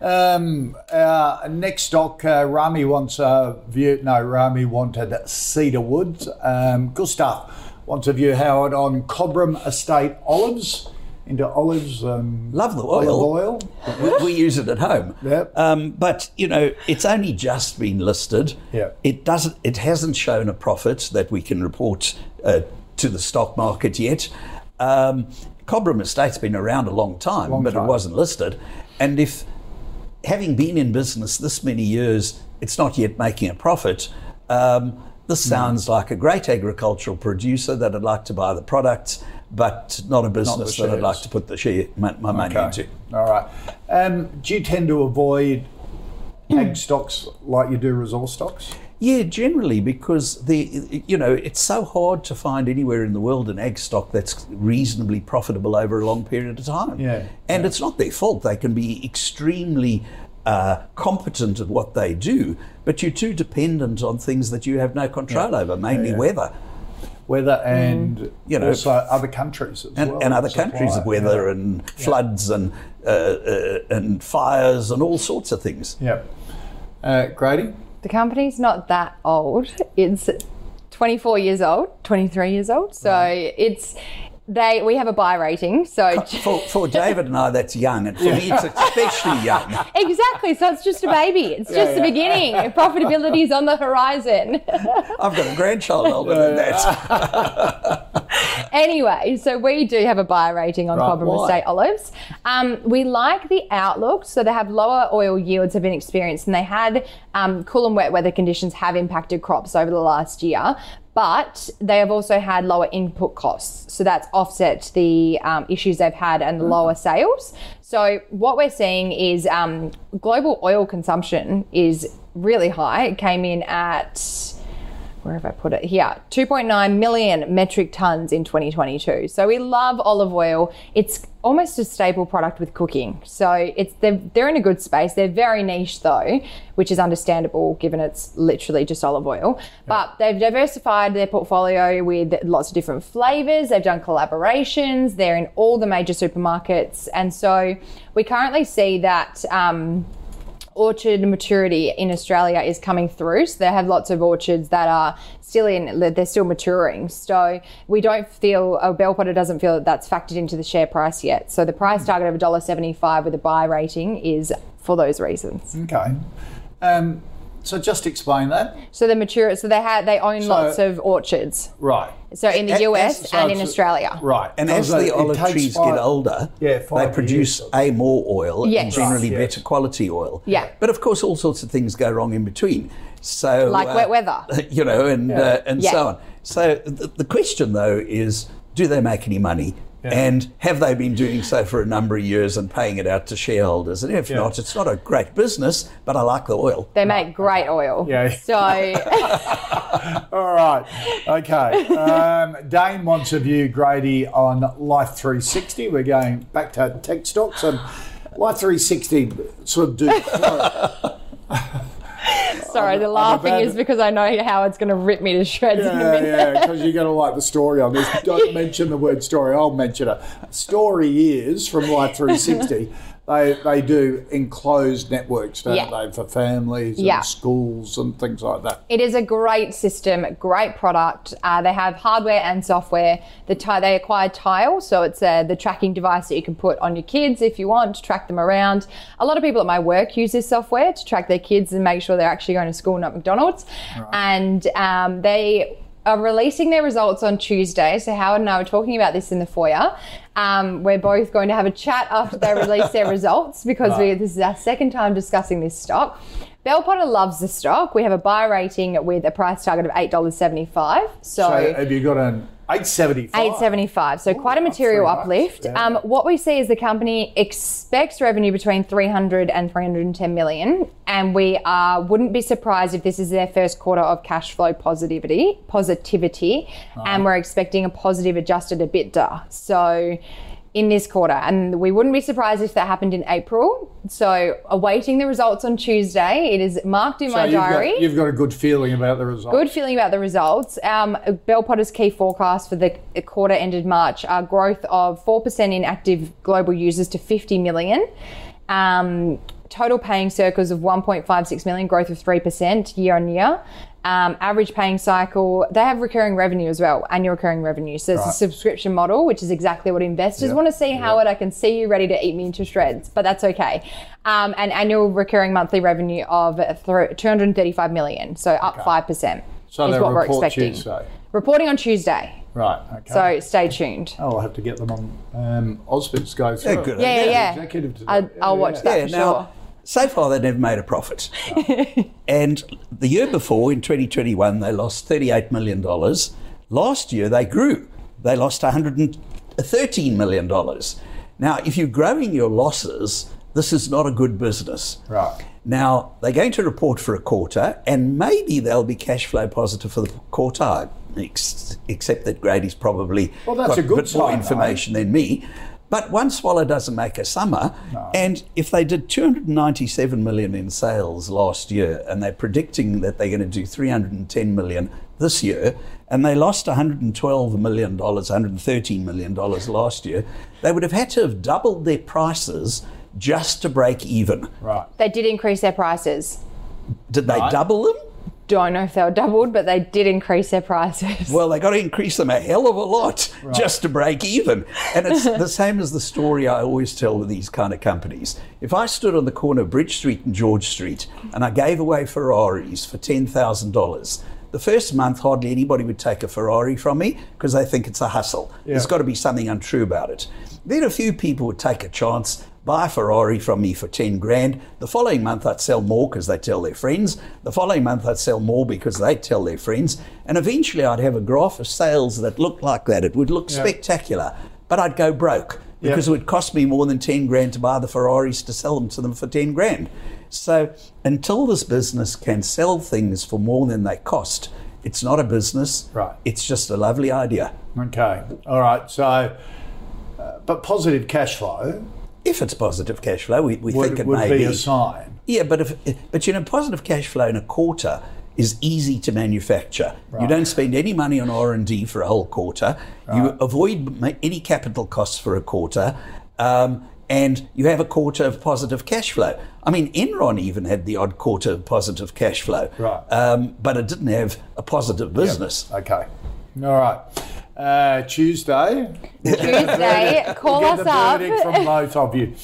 Um, our next stock, uh, Rami wants a view. No, Rami wanted Cedar Woods. Um, Gustav wants a view, Howard, on Cobram Estate olives. Into olives. Um, Love the oil. Oil. we, we use it at home. Yep. Um, but you know, it's only just been listed. Yeah. It doesn't. It hasn't shown a profit that we can report uh, to the stock market yet. Um, Cobram Estate's been around a long time, Long but time. it wasn't listed. And if having been in business this many years, it's not yet making a profit. Um, this Hmm. sounds like a great agricultural producer that I'd like to buy the products, but not a business that I'd like to put the share my, my money Okay. into. All right. Um, do you tend to avoid ag stocks like you do resource stocks? Yeah, generally because the you know it's so hard to find anywhere in the world an egg stock that's reasonably profitable over a long period of time. Yeah, and it's not their fault. They can be extremely uh, competent at what they do, but you're too dependent on things that you have no control over, mainly weather. weather and Mm. You know, also other countries as and, well. and other supply, countries of weather yeah. and floods and uh, uh, and fires and all sorts of things. Yeah. Uh, Grady? The company's not that old. It's 24 years old, 23 years old. So it's they we have a buy rating. So For, for David and I, that's young, and for me, it's especially young. exactly. So it's just a baby. It's just the beginning. Profitability is on the horizon. I've got a grandchild older than that. anyway, so we do have a buy rating on Right, Cobram why? Estate olives. Um, we like the outlook. So they have lower oil yields have been experienced, and they had um, cool and wet weather conditions have impacted crops over the last year. But they have also had lower input costs. So that's offset the um, issues they've had and the lower sales. So what we're seeing is um, global oil consumption is really high. It came in at where have I put it? Here, 2.9 million metric tons in 2022. So we love olive oil. It's almost a staple product with cooking. So it's they're, they're in a good space. They're very niche though, which is understandable given it's literally just olive oil. But they've diversified their portfolio with lots of different flavors. They've done collaborations. They're in all the major supermarkets, and so we currently see that. Um, orchard maturity in Australia is coming through. So they have lots of orchards that are still in, they're still maturing. So we don't feel, uh, Bell Potter doesn't feel that that's factored into the share price yet. So the price target of $1.75 with a buy rating is for those reasons. Okay. Um, so just explain that. So the mature, so they have, they own So- lots of orchards. Right. So in the A- US as- so and in it's- Australia. Right. And as the it olive trees five- get older, Yeah, they produce a more oil Yes. and generally Right, yes. better quality oil. Yeah. But of course, all sorts of things go wrong in between. So Like uh, wet weather. you know, and uh, and Yeah. so on. So the, the question though is, do they make any money? And have they been doing so for a number of years and paying it out to shareholders? And if Yeah. not, it's not a great business, but I like the oil. They make great oil. Yeah. So All right. Okay. Um, Dane wants a view, Grady, on Life 360. We're going back to tech stocks and Life 360 sort of do. sorry, the I'm laughing about is because I know Howard's going to rip me to shreds in a Yeah, minute. yeah, because you're going to like the story on this. Don't mention the word story. I'll mention it. Story is from Life 360. They they do enclosed networks, don't Yeah. they, for families and Yeah. schools and things like that. It is a great system, great product. Uh, they have hardware and software. The ti- they acquired Tile, so it's uh, the tracking device that you can put on your kids if you want to track them around. A lot of people at my work use this software to track their kids and make sure they're actually going to school, not McDonald's. And um, they are releasing their results on Tuesday. So Howard and I were talking about this in the foyer. Um, we're both going to have a chat after they release their results because we, this is our second time discussing this stock. Bell Potter loves the stock. We have a buy rating with a price target of eight dollars seventy five. So, So have you got an 875? Eight seventy five, so quite a material uplift. yeah. Um, what we see is the company expects revenue between 300 and 310 million, and we uh, wouldn't be surprised if this is their first quarter of cash flow positivity, positivity, and we're expecting a positive adjusted EBITDA. So. In this quarter, and we wouldn't be surprised if that happened in April. So, awaiting the results on Tuesday. It is marked in So my you've diary. Got, you've got a good feeling about the results. Good feeling about the results. Um, Bell Potter's key forecast for the quarter ended March are growth of 4% in active global users to 50 million. Um, total paying circles of 1.56 million, growth of 3% year on year. Um, average paying cycle, they have recurring revenue as well, annual recurring revenue. So it's a subscription model, which is exactly what investors Yep. want to see. Howard, I can see you ready to eat me into shreds, but that's okay. Um, an annual recurring monthly revenue of th- 235 million, so up 5% So is they what we're expecting. Tuesday. Reporting on Tuesday, Right, okay. so stay tuned. Oh, I'll have to get them on um, Ausbiz go through. Yeah, good Yeah, yeah, yeah. Executive today. I'll, I'll yeah, watch yeah. that Yeah, for now, sure. So far they've never made a profit. and the year before, in 2021, they lost $38 million. Last year, they grew. They lost $113 uh, million. Now, if you're growing your losses, this is not a good business. Right. Now, they're going to report for a quarter, and maybe they'll be cash flow positive for the quarter, ex- except that Grady's probably Well, that's got a good bit more sign, though. information than me. But one swallow doesn't make a summer. And if they did 297 million in sales last year, and they're predicting that they're going to do 310 million this year, and they lost 112 million dollars, 113 million dollars last year, they would have had to have doubled their prices just to break even. Right. They did increase their prices. Did they Right. double them? Don't know if they were doubled, but they did increase their prices. Well, they got to increase them a hell of a lot just to break even. And it's the same as the story I always tell with these kind of companies. If I stood on the corner of Bridge Street and George Street and I gave away Ferraris for $10,000, the first month hardly anybody would take a Ferrari from me because they think it's a hustle. There's got to be something untrue about it. Then a few people would take a chance buy a Ferrari from me for 10 grand. The following month, I'd sell more because they tell their friends. The following month, I'd sell more because they tell their friends. And eventually, I'd have a graph of sales that looked like that. It would look spectacular, but I'd go broke because it would cost me more than 10 grand to buy the Ferraris to sell them to them for 10 grand. So until this business can sell things for more than they cost, it's not a business. Right. It's just a lovely idea. Okay. All right. So, uh, but positive cash flow If it's positive cash flow, we, we would, think it would may be be. a sign. Yeah, but if but you know, positive cash flow in a quarter is easy to manufacture. Right. You don't spend any money on R and D for a whole quarter. Right. You avoid any capital costs for a quarter. Um, and you have a quarter of positive cash flow. I mean, Enron even had the odd quarter of positive cash flow, Right. Um, but it didn't have a positive business. Okay. All right. Uh, Tuesday. Tuesday, call We'll us get the up. verdict from both of you.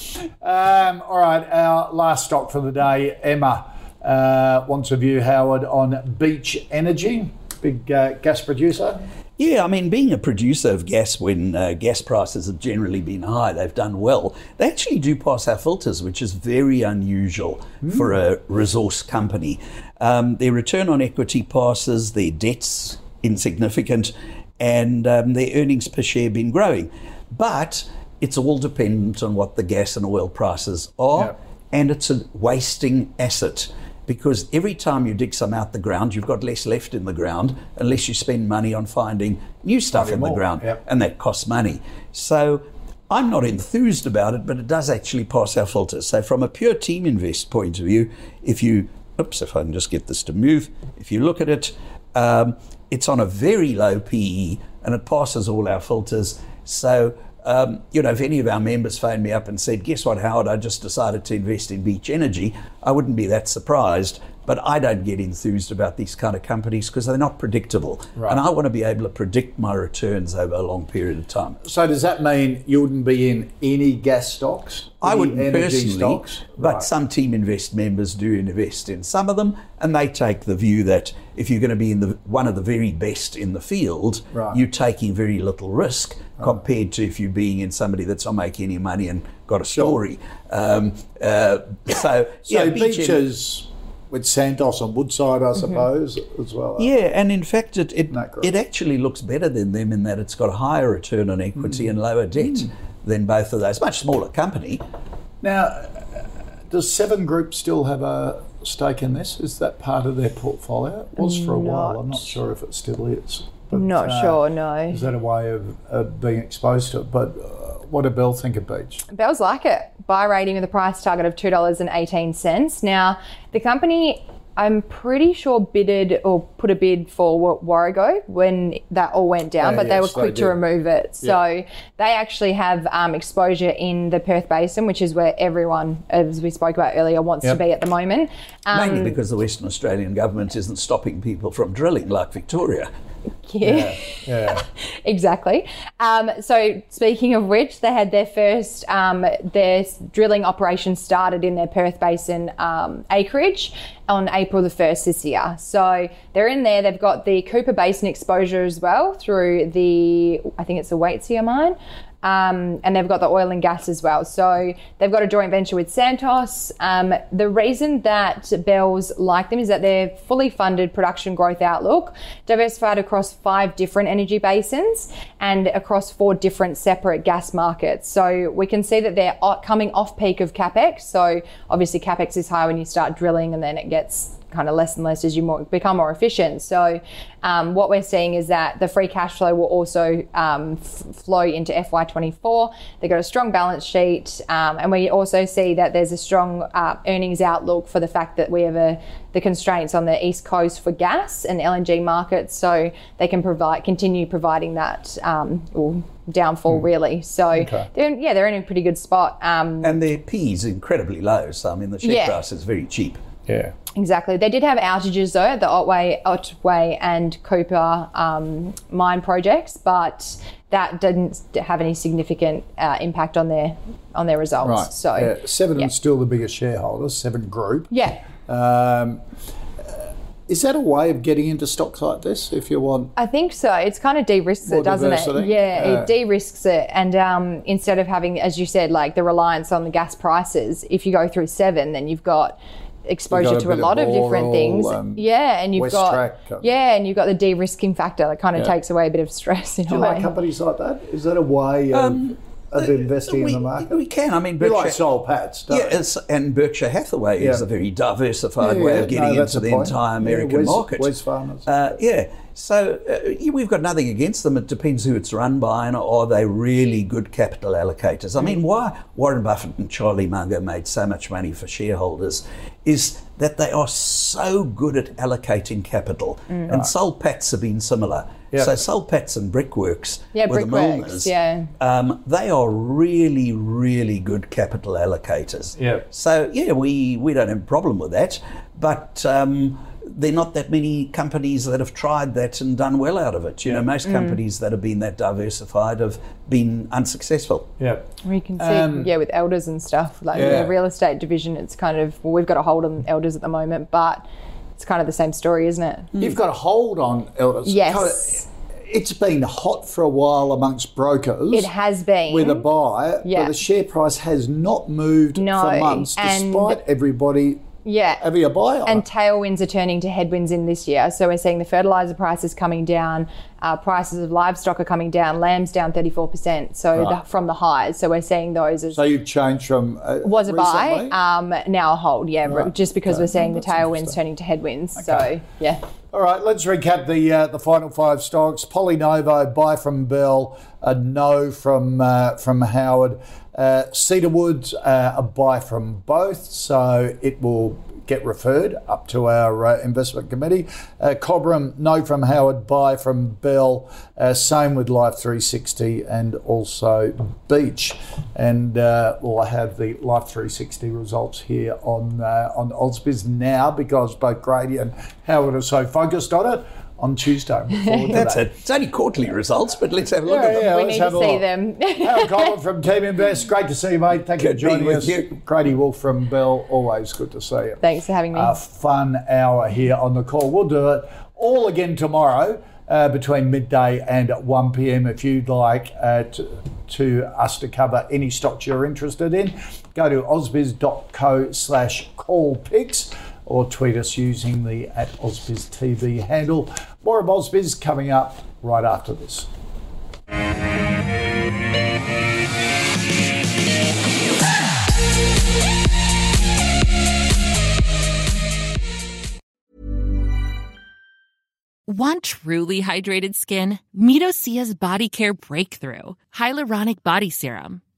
Um, all right, our last stock for the day, Emma uh, wants a view, Howard, on Beach Energy, big uh, gas producer. Yeah, I mean, being a producer of gas when uh, gas prices have generally been high, they've done well. They actually do pass our filters, which is very unusual for a resource company. Um, their return on equity passes, their debt's insignificant, and um, their earnings per share been growing. But it's all dependent on what the gas and oil prices are, Yep. and it's a wasting asset because every time you dig some out the ground, you've got less left in the ground unless you spend money on finding new stuff Finding in the ground, yep. and that costs money. So I'm not enthused about it, but it does actually pass our filters. So from a pure team invest point of view, if you oops, if I can just get this to move, if you look at it, um, it's on a very low PE and it passes all our filters. So um, you know, if any of our members phoned me up and said, "Guess what, Howard? I just decided to invest in Beach Energy," I wouldn't be that surprised. But I don't get enthused about these kind of companies because they're not predictable, and I want to be able to predict my returns over a long period of time. So does that mean you wouldn't be in any gas stocks? I wouldn't personally, stocks? but Right. some Team Invest members do invest in some of them, and they take the view that if you're going to be in the one of the very best in the field, Right. you're taking very little risk compared to if you're being in somebody that's not making any money and got a story. Um, uh, so, So yeah, Beach beaches with Santos and Woodside, I suppose, as well. Yeah, and in fact, it it, it actually looks better than them in that it's got a higher return on equity and lower debt than both of those. Much smaller company. Now, uh, does Seven Group still have a stake in this? Is that part of their portfolio? It was for a while. I'm not sure if it still is. But, Not uh, sure, no. Is that a way of, of being exposed to it? But uh, what did Bell think of Beach? Bells like it. Buy rating with a price target of $2.18. Now, the company, I'm pretty sure bidded or put a bid for Wa- Warrego when that all went down, Yeah, but they were quick they to remove it. So they actually have um, exposure in the Perth Basin, which is where everyone, as we spoke about earlier, wants Yep. to be at the moment. Um, Mainly because the Western Australian government isn't stopping people from drilling like Victoria. Yeah. Yeah. Exactly. Um, so speaking of which, they had their first um, their drilling operation started in their Perth Basin um, acreage on April the first this year. So they're in there. They've got the Cooper Basin exposure as well through the I think it's the Waitsia mine. Um, and they've got the oil and gas as well. So they've got a joint venture with Santos. Um, the reason that Bells like them is that they're fully funded production growth outlook, diversified across five different energy basins and across four different separate gas markets. So we can see that they're coming off peak of capex. So obviously capex is high when you start drilling, and then it gets kind of less and less as you more, become more efficient. So, um, what we're seeing is that the free cash flow will also um, f- flow into FY24. They've got a strong balance sheet, um, and we also see that there's a strong uh, earnings outlook for the fact that we have a, the constraints on the east coast for gas and LNG markets, so they can provide continue providing that um, or downfall really. So they're yeah they're in a pretty good spot. Um, And their P is incredibly low. So, I mean, the share Yeah. price is very cheap. Yeah. Exactly. They did have outages though at the Otway, Otway and Cooper um, mine projects, but that didn't have any significant uh, impact on their on their results. Right. So yeah, Seven yeah. is still the biggest shareholder, Seven Group. yeah. Um, is that a way of getting into stocks like this if you want? I think so. It's kind of de-risks it, doesn't it? Yeah, Yeah. it de-risks it. And um, instead of having, as you said, like the reliance on the gas prices, if you go through seven, then you've got exposure to a bit lot of of different Boral, things. um, yeah, and you've got Westrac, uh, yeah, and you've got the de-risking factor that kind of Yeah. takes away a bit of stress in Do a you way. like companies like that? Is that a way of, of investing we, in the market? We can. I mean, you Berkshire, like Soul Patts, don't yeah, it's, and Berkshire Hathaway is Yeah. a very diversified Yeah, way yeah, of getting no, into the the point. entire Yeah, American Wes- market. Wesfarmers. Uh, yeah. So uh, we've got nothing against them. It depends who it's run by and are they really good capital allocators. I mean, why Warren Buffett and Charlie Munger made so much money for shareholders is that they are so good at allocating capital. And Soul Patts have been similar. Yeah. So Soul Patts and Brickworks Yeah, were the Brickworks, Milners. yeah. Um, they are really, really good capital allocators. Yeah. So yeah, we we don't have a problem with that, but um, there are not that many companies that have tried that and done well out of it. You know, most companies that have been that diversified have been unsuccessful. yeah. We can see, Um, yeah, with elders and stuff, like Yeah. the real estate division, it's kind of, well, we've got a hold on elders at the moment, but it's kind of the same story, isn't it? You've got a hold on Elders. Yes. It's been hot for a while amongst brokers. It has been. with a buy, Yeah. but the share price has not moved No, for months, and- despite everybody Yeah. a buy on And tailwinds are turning to headwinds in this year. So we're seeing the fertilizer prices coming down, uh, prices of livestock are coming down, lambs down 34%. So the, from the highs. So we're seeing those as So you've changed from uh, was a buy, um, now a hold. Yeah, Right. just because Okay. we're seeing the tailwinds turning to headwinds. So yeah. All right, let's recap the uh, the final five stocks. Polynovo, buy from Bell, a no from uh, from Howard. Uh, Cedar Woods, uh, a buy from both, so it will get referred up to our uh, investment committee. Uh, Cobram, no from Howard, buy from Bell. Uh, same with Life 360 and also Beach. And uh, we'll have the Life 360 results here on uh, on Ausbiz now because both Grady and Howard are so focused on it on Tuesday. Look forward to That's that. it. It's only quarterly results, but let's have a look Yeah, at them. yeah, we let's need to have a see look. them. Howard Coleman from Team Invest, great to see you, mate. Thank you for being joining with us. you. Grady Wulff from Bell, always good to see you. Thanks for having me. A fun hour here on the call. We'll do it all again tomorrow. Uh, between midday and 1 p.m. If you'd like uh, to, to us to cover any stocks you're interested in, go to ausbiz.co slash call picks or tweet us using the at TV handle. More of Ausbiz coming up right after this. Want truly hydrated skin? Meet Osea's Body Care Breakthrough Hyaluronic Body Serum.